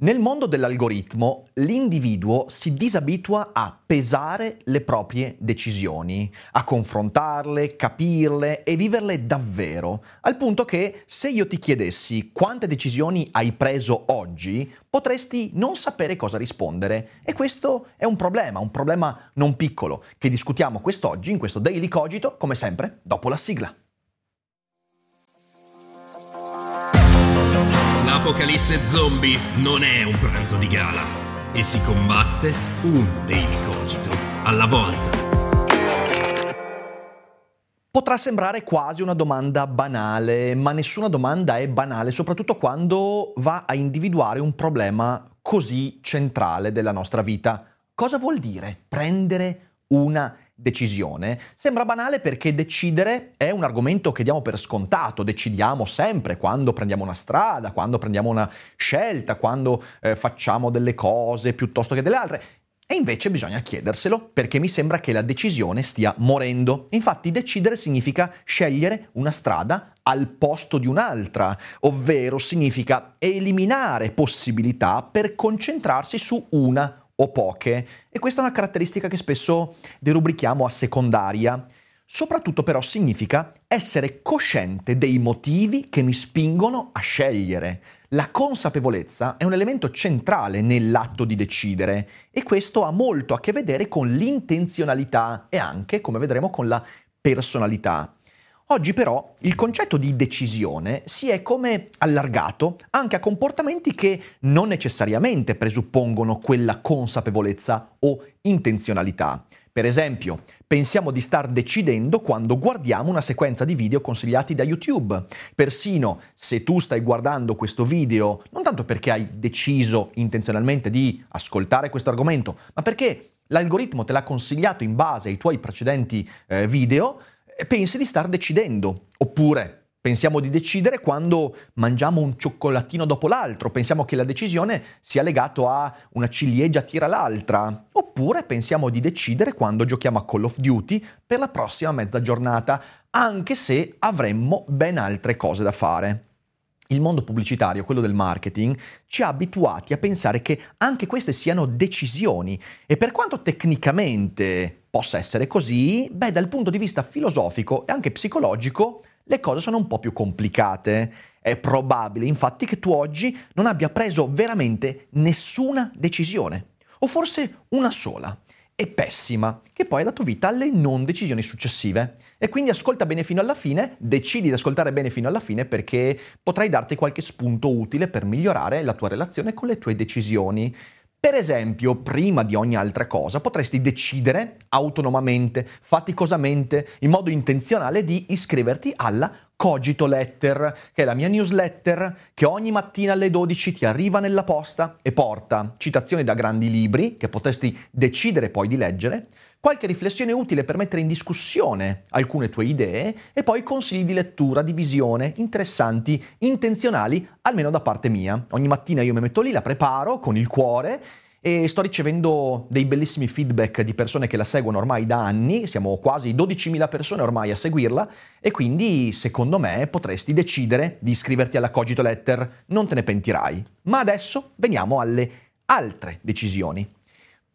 Nel mondo dell'algoritmo, l'individuo si disabitua a pesare le proprie decisioni, a confrontarle, capirle e viverle davvero, al punto che se io ti chiedessi quante decisioni hai preso oggi, potresti non sapere cosa rispondere. E questo è un problema, un problema non piccolo, che discutiamo quest'oggi in questo Daily Cogito, come sempre, dopo la sigla. L'apocalisse zombie non è un pranzo di gala e si combatte un daily cogito alla volta. Potrà sembrare quasi una domanda banale, ma nessuna domanda è banale, soprattutto quando va a individuare un problema così centrale della nostra vita. Cosa vuol dire prendere una decisione sembra banale perché decidere è un argomento che diamo per scontato, decidiamo sempre quando prendiamo una strada, quando prendiamo una scelta, quando eh, facciamo delle cose piuttosto che delle altre. E invece bisogna chiederselo perché mi sembra che la decisione stia morendo. Infatti decidere significa scegliere una strada al posto di un'altra, ovvero significa eliminare possibilità per concentrarsi su una o poche e questa è una caratteristica che spesso derubrichiamo a secondaria. Soprattutto però significa essere cosciente dei motivi che mi spingono a scegliere. La consapevolezza è un elemento centrale nell'atto di decidere e questo ha molto a che vedere con l'intenzionalità e anche, come vedremo, con la personalità. Oggi però il concetto di decisione si è come allargato anche a comportamenti che non necessariamente presuppongono quella consapevolezza o intenzionalità. Per esempio, pensiamo di star decidendo quando guardiamo una sequenza di video consigliati da YouTube. Persino se tu stai guardando questo video, non tanto perché hai deciso intenzionalmente di ascoltare questo argomento, ma perché l'algoritmo te l'ha consigliato in base ai tuoi precedenti eh, video, pensi di star decidendo. Oppure pensiamo di decidere quando mangiamo un cioccolatino dopo l'altro, pensiamo che la decisione sia legata a una ciliegia tira l'altra. Oppure pensiamo di decidere quando giochiamo a Call of Duty per la prossima mezza giornata, anche se avremmo ben altre cose da fare. Il mondo pubblicitario, quello del marketing, ci ha abituati a pensare che anche queste siano decisioni e per quanto tecnicamente possa essere così, beh, dal punto di vista filosofico e anche psicologico, le cose sono un po' più complicate. È probabile, infatti, che tu oggi non abbia preso veramente nessuna decisione, o forse una sola, e pessima, che poi ha dato vita alle non decisioni successive. E quindi ascolta bene fino alla fine, decidi di ascoltare bene fino alla fine perché potrai darti qualche spunto utile per migliorare la tua relazione con le tue decisioni. Per esempio, prima di ogni altra cosa, potresti decidere autonomamente, faticosamente, in modo intenzionale di iscriverti alla Cogito Letter, che è la mia newsletter che ogni mattina alle 12 ti arriva nella posta e porta citazioni da grandi libri che potresti decidere poi di leggere, qualche riflessione utile per mettere in discussione alcune tue idee e poi consigli di lettura, di visione, interessanti, intenzionali, almeno da parte mia. Ogni mattina io mi metto lì, la preparo con il cuore e sto ricevendo dei bellissimi feedback di persone che la seguono ormai da anni, siamo quasi 12.000 persone ormai a seguirla e quindi secondo me potresti decidere di iscriverti alla Cogito Letter, non te ne pentirai. Ma adesso veniamo alle altre decisioni.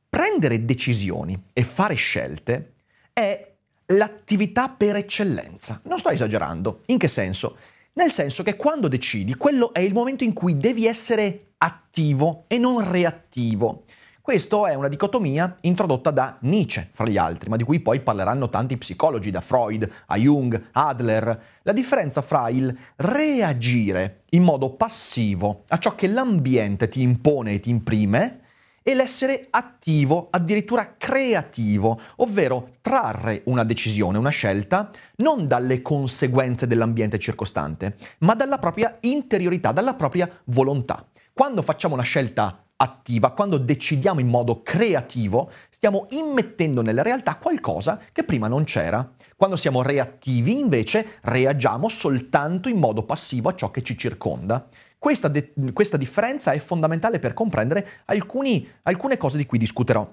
Prendere decisioni e fare scelte è l'attività per eccellenza. Non sto esagerando. In che senso? Nel senso che quando decidi, quello è il momento in cui devi essere attivo e non reattivo. Questa è una dicotomia introdotta da Nietzsche, fra gli altri, ma di cui poi parleranno tanti psicologi, da Freud a Jung, Adler. La differenza fra il reagire in modo passivo a ciò che l'ambiente ti impone e ti imprime e l'essere attivo, addirittura creativo, ovvero trarre una decisione, una scelta, non dalle conseguenze dell'ambiente circostante, ma dalla propria interiorità, dalla propria volontà. Quando facciamo una scelta attiva, quando decidiamo in modo creativo, stiamo immettendo nella realtà qualcosa che prima non c'era. Quando siamo reattivi, invece, reagiamo soltanto in modo passivo a ciò che ci circonda. Questa, de- questa differenza è fondamentale per comprendere alcuni, alcune cose di cui discuterò.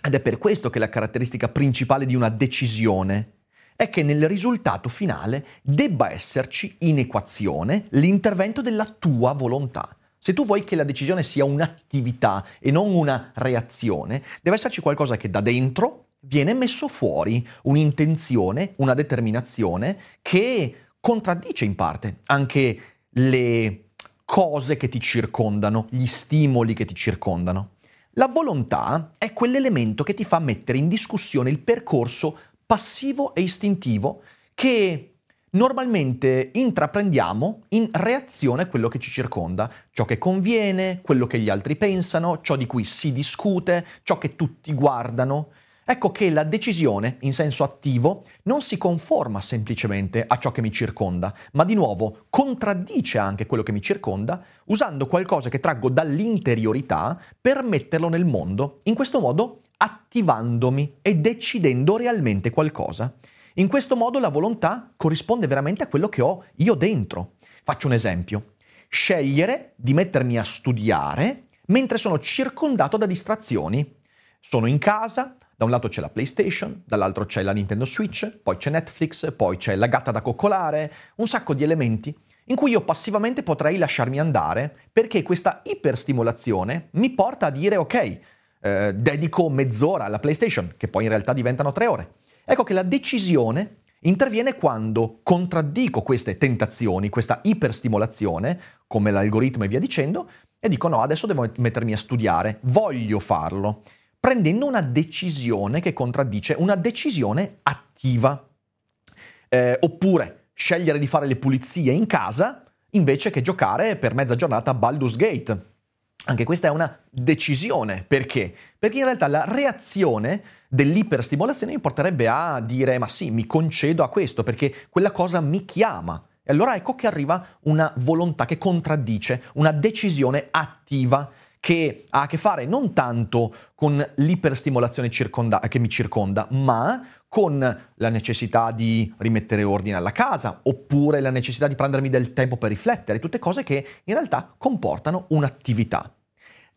Ed è per questo che la caratteristica principale di una decisione è che nel risultato finale debba esserci in equazione l'intervento della tua volontà. Se tu vuoi che la decisione sia un'attività e non una reazione, deve esserci qualcosa che da dentro viene messo fuori, un'intenzione, una determinazione che contraddice in parte anche le cose che ti circondano, gli stimoli che ti circondano. La volontà è quell'elemento che ti fa mettere in discussione il percorso passivo e istintivo che normalmente intraprendiamo in reazione a quello che ci circonda, ciò che conviene, quello che gli altri pensano, ciò di cui si discute, ciò che tutti guardano. Ecco che la decisione, in senso attivo, non si conforma semplicemente a ciò che mi circonda, ma di nuovo contraddice anche quello che mi circonda, usando qualcosa che traggo dall'interiorità per metterlo nel mondo. In questo modo attivandomi e decidendo realmente qualcosa. In questo modo la volontà corrisponde veramente a quello che ho io dentro. Faccio un esempio. Scegliere di mettermi a studiare mentre sono circondato da distrazioni. Sono in casa, da un lato c'è la PlayStation, dall'altro c'è la Nintendo Switch, poi c'è Netflix, poi c'è la gatta da coccolare, un sacco di elementi in cui io passivamente potrei lasciarmi andare perché questa iperstimolazione mi porta a dire ok, eh, dedico mezz'ora alla PlayStation, che poi in realtà diventano tre ore. Ecco che la decisione interviene quando contraddico queste tentazioni, questa iperstimolazione, come l'algoritmo e via dicendo, e dico no, adesso devo mettermi a studiare, voglio farlo, prendendo una decisione che contraddice una decisione attiva. Eh, oppure scegliere di fare le pulizie in casa invece che giocare per mezza giornata a Baldur's Gate anche questa è una decisione. Perché? Perché in realtà la reazione dell'iperstimolazione mi porterebbe a dire ma sì, mi concedo a questo perché quella cosa mi chiama. E allora ecco che arriva una volontà che contraddice, una decisione attiva che ha a che fare non tanto con l'iperstimolazione circonda- che mi circonda, ma con la necessità di rimettere ordine alla casa, oppure la necessità di prendermi del tempo per riflettere, tutte cose che in realtà comportano un'attività.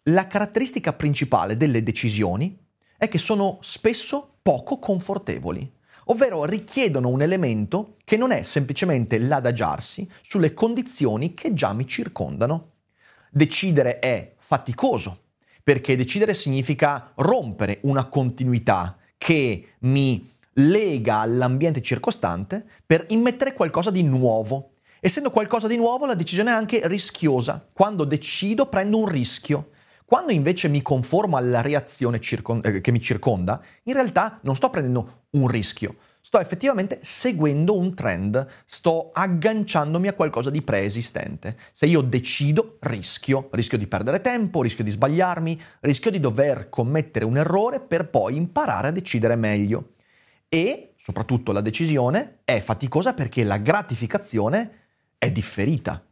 La caratteristica principale delle decisioni è che sono spesso poco confortevoli, ovvero richiedono un elemento che non è semplicemente l'adagiarsi sulle condizioni che già mi circondano. Decidere è faticoso, perché decidere significa rompere una continuità che mi lega all'ambiente circostante per immettere qualcosa di nuovo. Essendo qualcosa di nuovo, la decisione è anche rischiosa. Quando decido prendo un rischio. Quando invece mi conformo alla reazione circon- eh, che mi circonda, in realtà non sto prendendo un rischio, sto effettivamente seguendo un trend, sto agganciandomi a qualcosa di preesistente. Se io decido, rischio, rischio di perdere tempo, rischio di sbagliarmi, rischio di dover commettere un errore per poi imparare a decidere meglio. E soprattutto la decisione è faticosa perché la gratificazione è differita.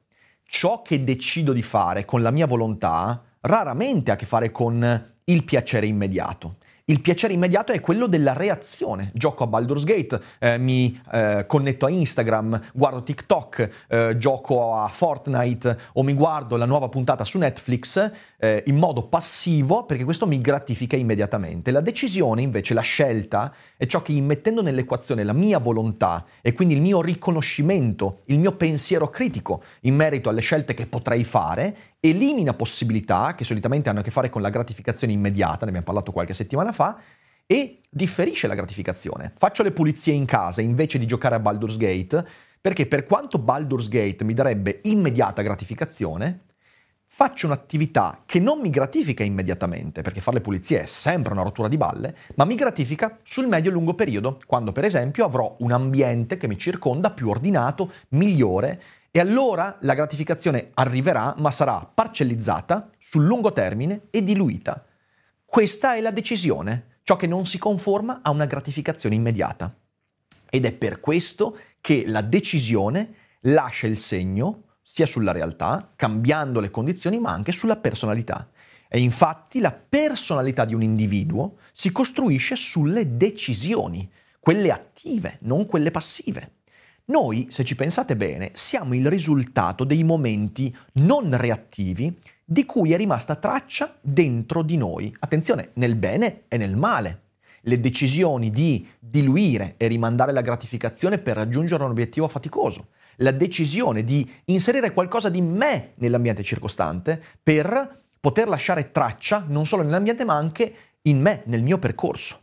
Ciò che decido di fare con la mia volontà raramente ha a che fare con il piacere immediato. Il piacere immediato è quello della reazione. Gioco a Baldur's Gate, eh, mi eh, connetto a Instagram, guardo TikTok, eh, gioco a Fortnite o mi guardo la nuova puntata su Netflix eh, in modo passivo perché questo mi gratifica immediatamente. La decisione invece, la scelta, è ciò che immettendo nell'equazione la mia volontà e quindi il mio riconoscimento, il mio pensiero critico in merito alle scelte che potrei fare, elimina possibilità che solitamente hanno a che fare con la gratificazione immediata, ne abbiamo parlato qualche settimana fa, e differisce la gratificazione. Faccio le pulizie in casa invece di giocare a Baldur's Gate, perché per quanto Baldur's Gate mi darebbe immediata gratificazione, faccio un'attività che non mi gratifica immediatamente, perché fare le pulizie è sempre una rottura di balle, ma mi gratifica sul medio-lungo periodo, quando per esempio avrò un ambiente che mi circonda più ordinato, migliore e allora la gratificazione arriverà, ma sarà parcellizzata sul lungo termine e diluita. Questa è la decisione, ciò che non si conforma a una gratificazione immediata. Ed è per questo che la decisione lascia il segno sia sulla realtà, cambiando le condizioni, ma anche sulla personalità. E infatti la personalità di un individuo si costruisce sulle decisioni, quelle attive, non quelle passive. Noi, se ci pensate bene, siamo il risultato dei momenti non reattivi di cui è rimasta traccia dentro di noi. Attenzione, nel bene e nel male. Le decisioni di diluire e rimandare la gratificazione per raggiungere un obiettivo faticoso. La decisione di inserire qualcosa di me nell'ambiente circostante per poter lasciare traccia non solo nell'ambiente ma anche in me, nel mio percorso.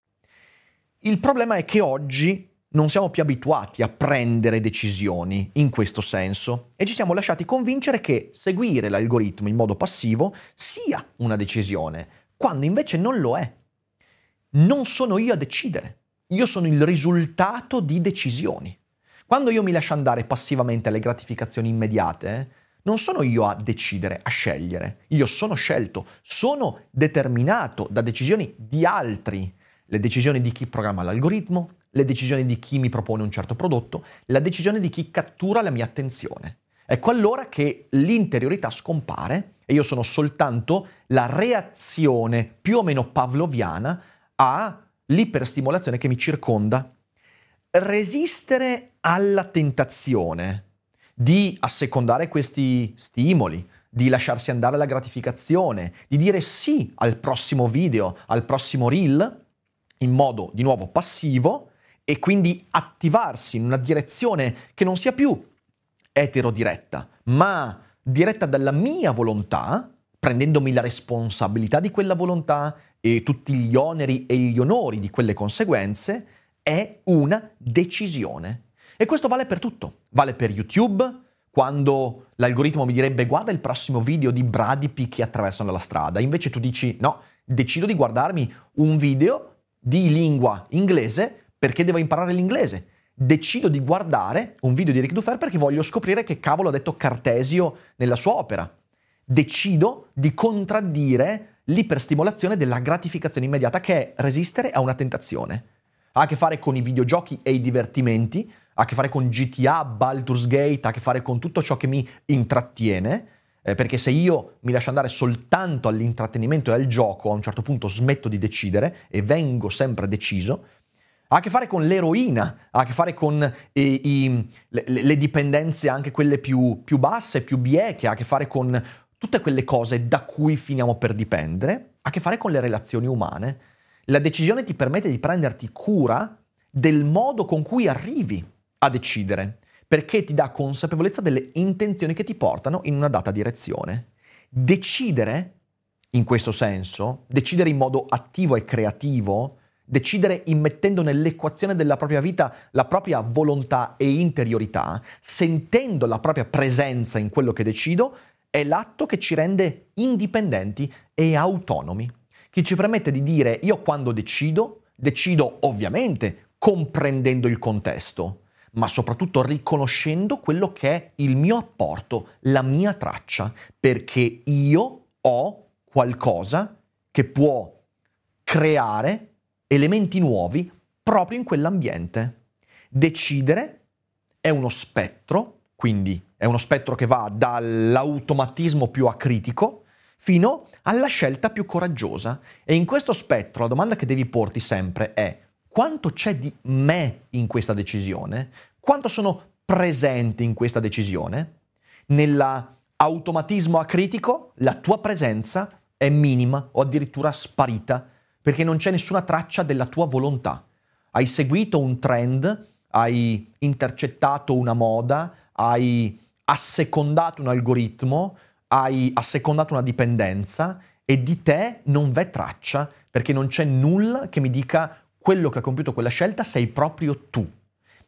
Il problema è che oggi non siamo più abituati a prendere decisioni in questo senso e ci siamo lasciati convincere che seguire l'algoritmo in modo passivo sia una decisione, quando invece non lo è. Non sono io a decidere, io sono il risultato di decisioni. Quando io mi lascio andare passivamente alle gratificazioni immediate, non sono io a decidere, a scegliere, io sono scelto, sono determinato da decisioni di altri le decisioni di chi programma l'algoritmo, le decisioni di chi mi propone un certo prodotto, la decisione di chi cattura la mia attenzione. Ecco allora che l'interiorità scompare e io sono soltanto la reazione più o meno pavloviana all'iperstimolazione che mi circonda. Resistere alla tentazione di assecondare questi stimoli, di lasciarsi andare alla gratificazione, di dire sì al prossimo video, al prossimo reel, in modo di nuovo passivo e quindi attivarsi in una direzione che non sia più eterodiretta, ma diretta dalla mia volontà, prendendomi la responsabilità di quella volontà e tutti gli oneri e gli onori di quelle conseguenze, è una decisione. E questo vale per tutto. Vale per YouTube, quando l'algoritmo mi direbbe guarda il prossimo video di bradipi che attraversano la strada. Invece tu dici no, decido di guardarmi un video di lingua inglese perché devo imparare l'inglese. Decido di guardare un video di Rick Dufer perché voglio scoprire che cavolo ha detto Cartesio nella sua opera. Decido di contraddire l'iperstimolazione della gratificazione immediata che è resistere a una tentazione. Ha a che fare con i videogiochi e i divertimenti, ha a che fare con GTA, Baldur's Gate, ha a che fare con tutto ciò che mi intrattiene eh, perché se io mi lascio andare soltanto all'intrattenimento e al gioco, a un certo punto smetto di decidere e vengo sempre deciso, ha a che fare con l'eroina, ha a che fare con eh, i, le, le, dipendenze anche quelle più, più basse, più bieche, ha a che fare con tutte quelle cose da cui finiamo per dipendere, ha a che fare con le relazioni umane. La decisione ti permette di prenderti cura del modo con cui arrivi a decidere perché ti dà consapevolezza delle intenzioni che ti portano in una data direzione. Decidere, in questo senso, decidere in modo attivo e creativo, decidere immettendo nell'equazione della propria vita la propria volontà e interiorità, sentendo la propria presenza in quello che decido, è l'atto che ci rende indipendenti e autonomi, che ci permette di dire io quando decido, decido ovviamente comprendendo il contesto, ma soprattutto riconoscendo quello che è il mio apporto, la mia traccia, perché io ho qualcosa che può creare elementi nuovi proprio in quell'ambiente. Decidere è uno spettro, quindi è uno spettro che va dall'automatismo più acritico fino alla scelta più coraggiosa. E in questo spettro la domanda che devi porti sempre è quanto c'è di me in questa decisione, quanto sono presente in questa decisione. Nell'automatismo acritico la tua presenza è minima o addirittura sparita, perché non c'è nessuna traccia della tua volontà. Hai seguito un trend, hai intercettato una moda, hai assecondato un algoritmo, hai assecondato una dipendenza e di te non v'è traccia perché non c'è nulla che mi dica quello che ha compiuto quella scelta sei proprio tu.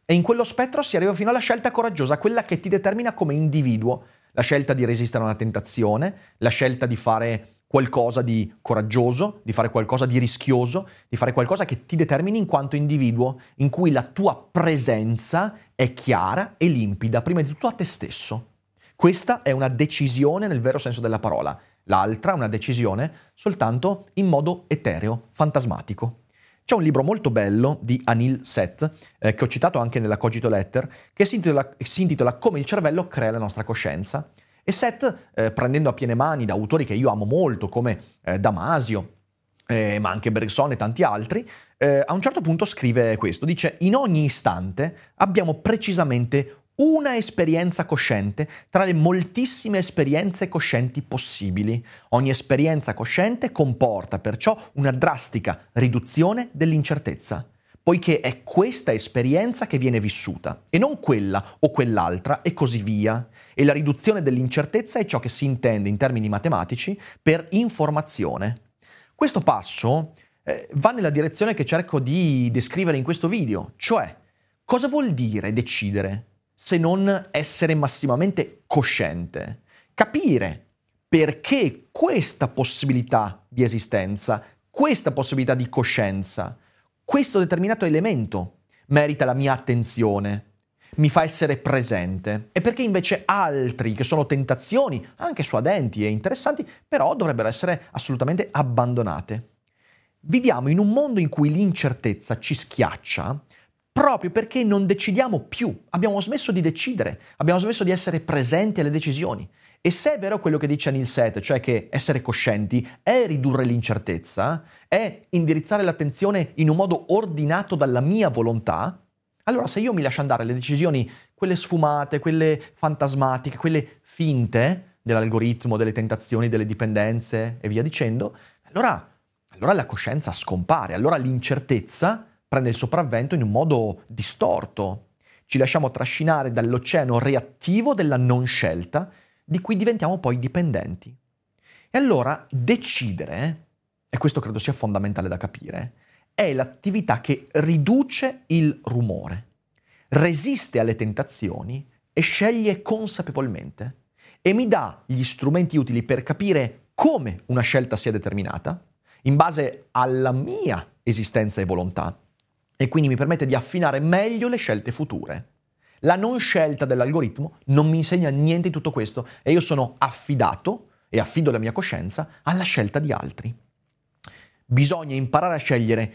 E in quello spettro si arriva fino alla scelta coraggiosa, quella che ti determina come individuo. La scelta di resistere a una tentazione, la scelta di fare qualcosa di coraggioso, di fare qualcosa di rischioso, di fare qualcosa che ti determini in quanto individuo, in cui la tua presenza è chiara e limpida, prima di tutto a te stesso. Questa è una decisione nel vero senso della parola, l'altra è una decisione soltanto in modo etereo, fantasmatico. C'è un libro molto bello di Anil Seth, eh, che ho citato anche nella Cogito Letter, che si intitola, si intitola Come il cervello crea la nostra coscienza. E Seth, eh, prendendo a piene mani da autori che io amo molto, come eh, Damasio, eh, ma anche Bergson e tanti altri, eh, a un certo punto scrive questo, dice in ogni istante abbiamo precisamente una esperienza cosciente tra le moltissime esperienze coscienti possibili. Ogni esperienza cosciente comporta perciò una drastica riduzione dell'incertezza, poiché è questa esperienza che viene vissuta e non quella o quell'altra e così via. E la riduzione dell'incertezza è ciò che si intende in termini matematici per informazione. Questo passo eh, va nella direzione che cerco di descrivere in questo video, cioè cosa vuol dire decidere? Se non essere massimamente cosciente. Capire perché questa possibilità di esistenza, questa possibilità di coscienza, questo determinato elemento merita la mia attenzione, mi fa essere presente e perché invece altri che sono tentazioni, anche suadenti e interessanti, però dovrebbero essere assolutamente abbandonate. Viviamo in un mondo in cui l'incertezza ci schiaccia proprio perché non decidiamo più, abbiamo smesso di decidere, abbiamo smesso di essere presenti alle decisioni. E se è vero quello che dice Anil Seth, cioè che essere coscienti è ridurre l'incertezza, è indirizzare l'attenzione in un modo ordinato dalla mia volontà, allora se io mi lascio andare alle decisioni, quelle sfumate, quelle fantasmatiche, quelle finte dell'algoritmo, delle tentazioni, delle dipendenze e via dicendo, allora, allora la coscienza scompare, allora l'incertezza prende il sopravvento in un modo distorto. Ci lasciamo trascinare dall'oceano reattivo della non scelta, di cui diventiamo poi dipendenti. E allora decidere, e questo credo sia fondamentale da capire, è l'attività che riduce il rumore, resiste alle tentazioni e sceglie consapevolmente e mi dà gli strumenti utili per capire come una scelta sia determinata in base alla mia esistenza e volontà e quindi mi permette di affinare meglio le scelte future. La non scelta dell'algoritmo non mi insegna niente di tutto questo e io sono affidato e affido la mia coscienza alla scelta di altri. Bisogna imparare a scegliere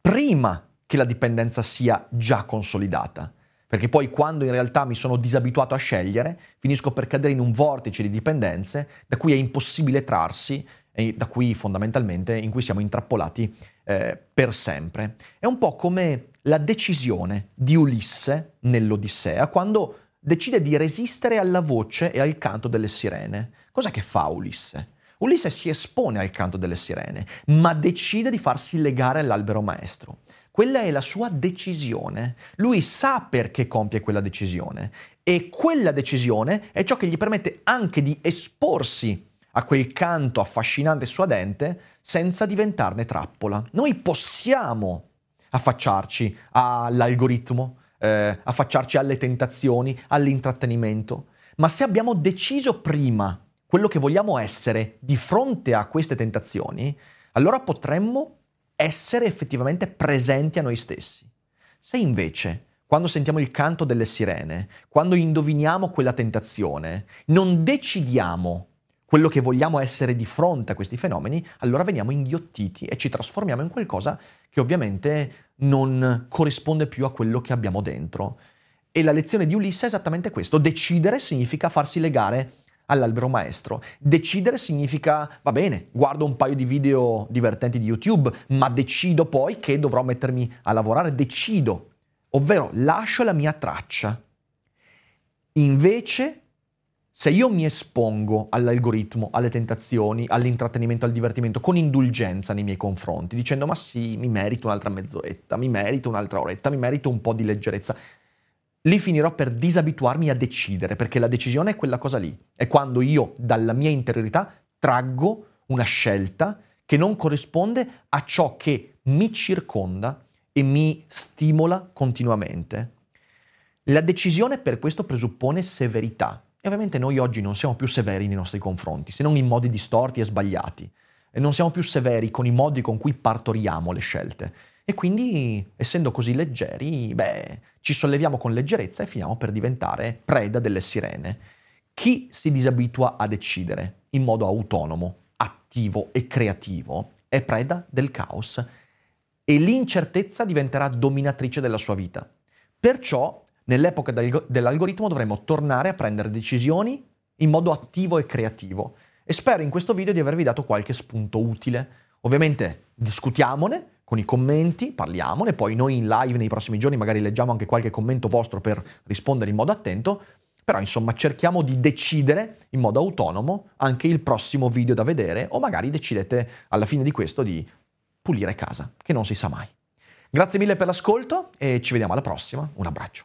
prima che la dipendenza sia già consolidata, perché poi quando in realtà mi sono disabituato a scegliere, finisco per cadere in un vortice di dipendenze da cui è impossibile trarsi e da cui fondamentalmente in cui siamo intrappolati eh, per sempre. È un po' come la decisione di Ulisse nell'Odissea quando decide di resistere alla voce e al canto delle sirene. Cos'è che fa Ulisse? Ulisse si espone al canto delle sirene, ma decide di farsi legare all'albero maestro. Quella è la sua decisione. Lui sa perché compie quella decisione e quella decisione è ciò che gli permette anche di esporsi a quel canto affascinante e suadente senza diventarne trappola. Noi possiamo affacciarci all'algoritmo, eh, affacciarci alle tentazioni, all'intrattenimento, ma se abbiamo deciso prima quello che vogliamo essere di fronte a queste tentazioni, allora potremmo essere effettivamente presenti a noi stessi. Se invece, quando sentiamo il canto delle sirene, quando indoviniamo quella tentazione, non decidiamo quello che vogliamo essere di fronte a questi fenomeni, allora veniamo inghiottiti e ci trasformiamo in qualcosa che ovviamente non corrisponde più a quello che abbiamo dentro. E la lezione di Ulisse è esattamente questo. Decidere significa farsi legare all'albero maestro. Decidere significa, va bene, guardo un paio di video divertenti di YouTube, ma decido poi che dovrò mettermi a lavorare, decido, ovvero lascio la mia traccia. Invece se io mi espongo all'algoritmo, alle tentazioni, all'intrattenimento, al divertimento, con indulgenza nei miei confronti, dicendo ma sì, mi merito un'altra mezz'oretta, mi merito un'altra oretta, mi merito un po' di leggerezza, lì finirò per disabituarmi a decidere, perché la decisione è quella cosa lì. È quando io dalla mia interiorità traggo una scelta che non corrisponde a ciò che mi circonda e mi stimola continuamente. La decisione per questo presuppone severità. E ovviamente noi oggi non siamo più severi nei nostri confronti, se non in modi distorti e sbagliati. E non siamo più severi con i modi con cui partoriamo le scelte. E quindi, essendo così leggeri, beh, ci solleviamo con leggerezza e finiamo per diventare preda delle sirene. Chi si disabitua a decidere in modo autonomo, attivo e creativo è preda del caos e l'incertezza diventerà dominatrice della sua vita. Perciò nell'epoca dell'algoritmo dovremmo tornare a prendere decisioni in modo attivo e creativo. E spero in questo video di avervi dato qualche spunto utile. Ovviamente discutiamone con i commenti, parliamone, poi noi in live nei prossimi giorni magari leggiamo anche qualche commento vostro per rispondere in modo attento, però insomma cerchiamo di decidere in modo autonomo anche il prossimo video da vedere o magari decidete alla fine di questo di pulire casa, che non si sa mai. Grazie mille per l'ascolto e ci vediamo alla prossima. Un abbraccio.